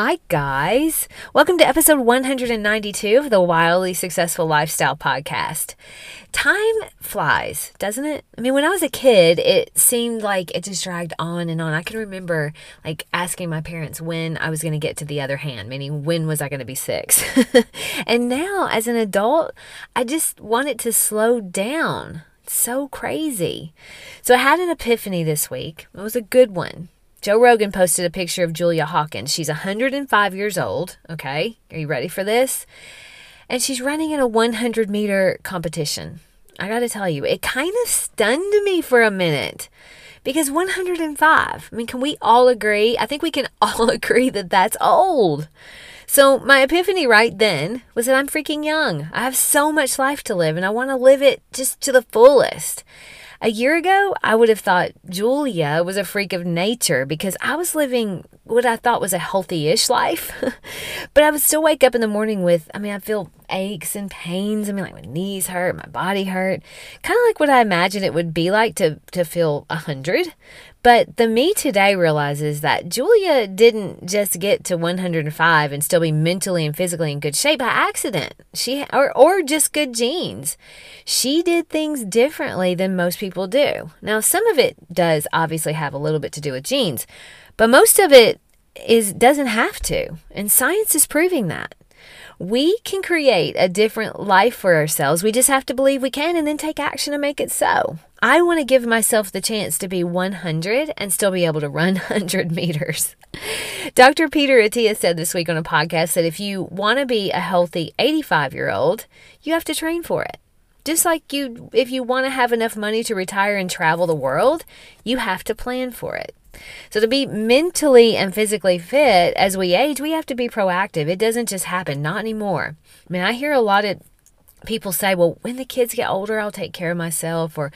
Hi, guys. Welcome to episode 192 of the Wildly Successful Lifestyle Podcast. Time flies, doesn't it? I mean, when I was a kid, it seemed like it just dragged on and on. I can remember like asking my parents when I was going to get to the other hand, meaning when was I going to be six? and now, as an adult, I just want it to slow down. It's so crazy. So I had an epiphany this week. It was a good one. Joe Rogan posted a picture of Julia Hawkins. She's 105 years old. Okay. Are you ready for this? And she's running in a 100 meter competition. I got to tell you, it kind of stunned me for a minute because 105, I mean, can we all agree? I think we can all agree that that's old. So, my epiphany right then was that I'm freaking young. I have so much life to live and I want to live it just to the fullest. A year ago, I would have thought Julia was a freak of nature because I was living what I thought was a healthy ish life. but I would still wake up in the morning with, I mean, I feel aches and pains. I mean, like my knees hurt, my body hurt. Kind of like what I imagined it would be like to, to feel a 100. But the me today realizes that Julia didn't just get to 105 and still be mentally and physically in good shape by accident. She or or just good genes. She did things differently than most people do. Now, some of it does obviously have a little bit to do with genes, but most of it is doesn't have to. And science is proving that. We can create a different life for ourselves. We just have to believe we can and then take action to make it so. I want to give myself the chance to be 100 and still be able to run 100 meters. Dr. Peter Attia said this week on a podcast that if you want to be a healthy 85 year old, you have to train for it. Just like you, if you want to have enough money to retire and travel the world, you have to plan for it. So, to be mentally and physically fit as we age, we have to be proactive. It doesn't just happen, not anymore. I mean, I hear a lot of people say, well, when the kids get older, I'll take care of myself, or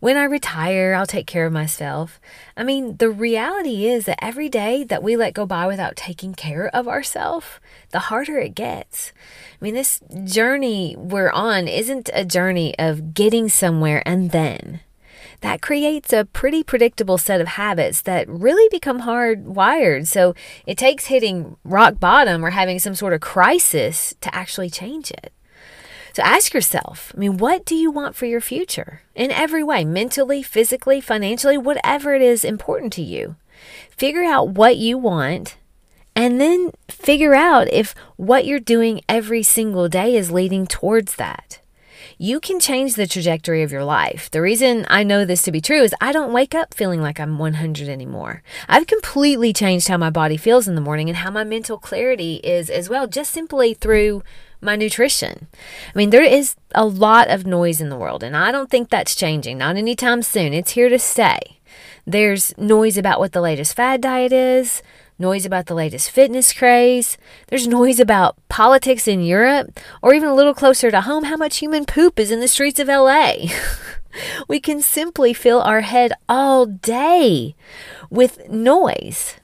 when I retire, I'll take care of myself. I mean, the reality is that every day that we let go by without taking care of ourselves, the harder it gets. I mean, this journey we're on isn't a journey of getting somewhere and then that creates a pretty predictable set of habits that really become hardwired. So it takes hitting rock bottom or having some sort of crisis to actually change it. So ask yourself, I mean, what do you want for your future? In every way, mentally, physically, financially, whatever it is important to you. Figure out what you want and then figure out if what you're doing every single day is leading towards that you can change the trajectory of your life. The reason I know this to be true is I don't wake up feeling like I'm 100 anymore. I've completely changed how my body feels in the morning and how my mental clarity is as well, just simply through my nutrition. I mean, there is a lot of noise in the world, and I don't think that's changing, not anytime soon. It's here to stay. There's noise about what the latest fad diet is, noise about the latest fitness craze. There's noise about politics in Europe, or even a little closer to home, how much human poop is in the streets of LA. we can simply fill our head all day with noise.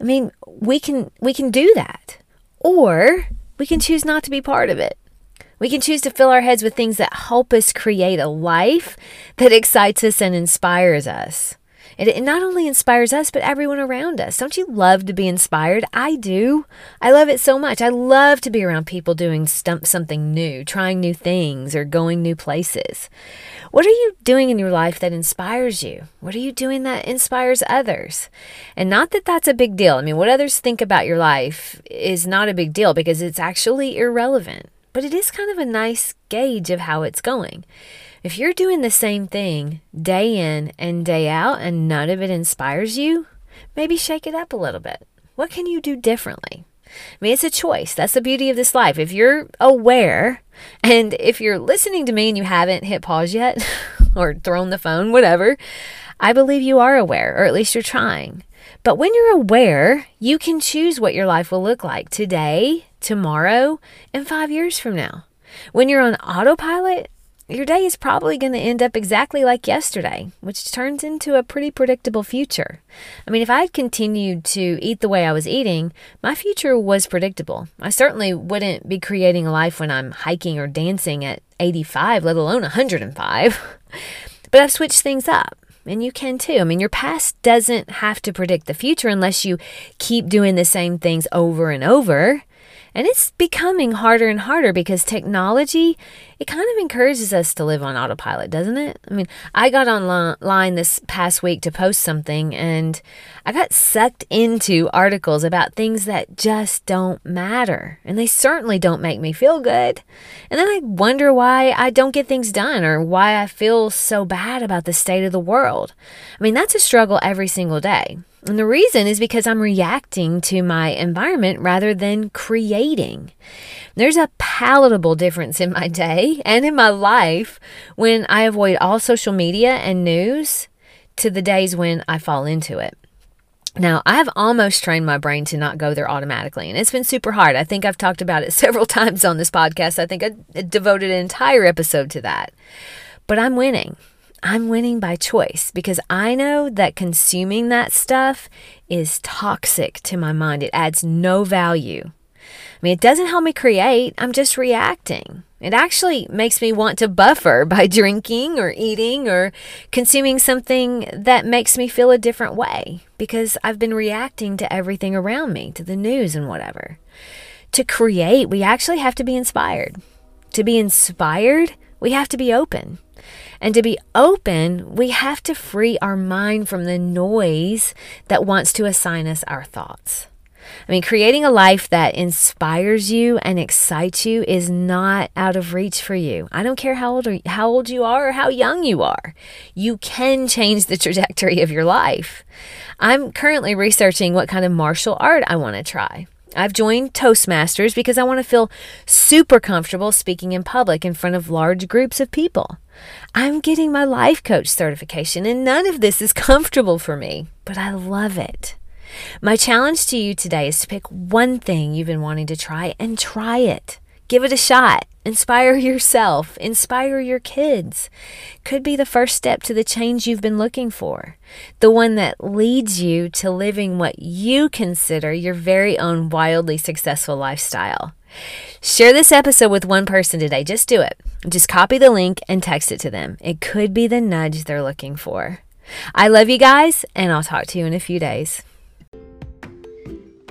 I mean, we can we can do that. Or we can choose not to be part of it. We can choose to fill our heads with things that help us create a life that excites us and inspires us. It, it not only inspires us, but everyone around us. Don't you love to be inspired? I do. I love it so much. I love to be around people doing stump something new, trying new things, or going new places. What are you doing in your life that inspires you? What are you doing that inspires others? And not that that's a big deal. I mean, what others think about your life is not a big deal because it's actually irrelevant, but it is kind of a nice gauge of how it's going. If you're doing the same thing day in and day out and none of it inspires you, maybe shake it up a little bit. What can you do differently? I mean, it's a choice. That's the beauty of this life. If you're aware, and if you're listening to me and you haven't hit pause yet or thrown the phone, whatever, I believe you are aware, or at least you're trying. But when you're aware, you can choose what your life will look like today, tomorrow, and five years from now. When you're on autopilot, your day is probably going to end up exactly like yesterday, which turns into a pretty predictable future. I mean, if I had continued to eat the way I was eating, my future was predictable. I certainly wouldn't be creating a life when I'm hiking or dancing at 85, let alone 105. but I've switched things up. And you can too. I mean, your past doesn't have to predict the future unless you keep doing the same things over and over. And it's becoming harder and harder because technology, it kind of encourages us to live on autopilot, doesn't it? I mean, I got online this past week to post something and I got sucked into articles about things that just don't matter. And they certainly don't make me feel good. And then I wonder why I don't get things done or why I feel so bad about the state of the world. I mean, that's a struggle every single day. And the reason is because I'm reacting to my environment rather than creating. There's a palatable difference in my day and in my life when I avoid all social media and news to the days when I fall into it. Now, I've almost trained my brain to not go there automatically, and it's been super hard. I think I've talked about it several times on this podcast. I think I devoted an entire episode to that. But I'm winning. I'm winning by choice because I know that consuming that stuff is toxic to my mind. It adds no value. Mean, it doesn't help me create, I'm just reacting. It actually makes me want to buffer by drinking or eating or consuming something that makes me feel a different way because I've been reacting to everything around me, to the news and whatever. To create, we actually have to be inspired. To be inspired, we have to be open. And to be open, we have to free our mind from the noise that wants to assign us our thoughts. I mean, creating a life that inspires you and excites you is not out of reach for you. I don't care how old, or, how old you are or how young you are. You can change the trajectory of your life. I'm currently researching what kind of martial art I want to try. I've joined Toastmasters because I want to feel super comfortable speaking in public in front of large groups of people. I'm getting my life coach certification, and none of this is comfortable for me, but I love it. My challenge to you today is to pick one thing you've been wanting to try and try it. Give it a shot. Inspire yourself. Inspire your kids. Could be the first step to the change you've been looking for. The one that leads you to living what you consider your very own wildly successful lifestyle. Share this episode with one person today. Just do it. Just copy the link and text it to them. It could be the nudge they're looking for. I love you guys, and I'll talk to you in a few days.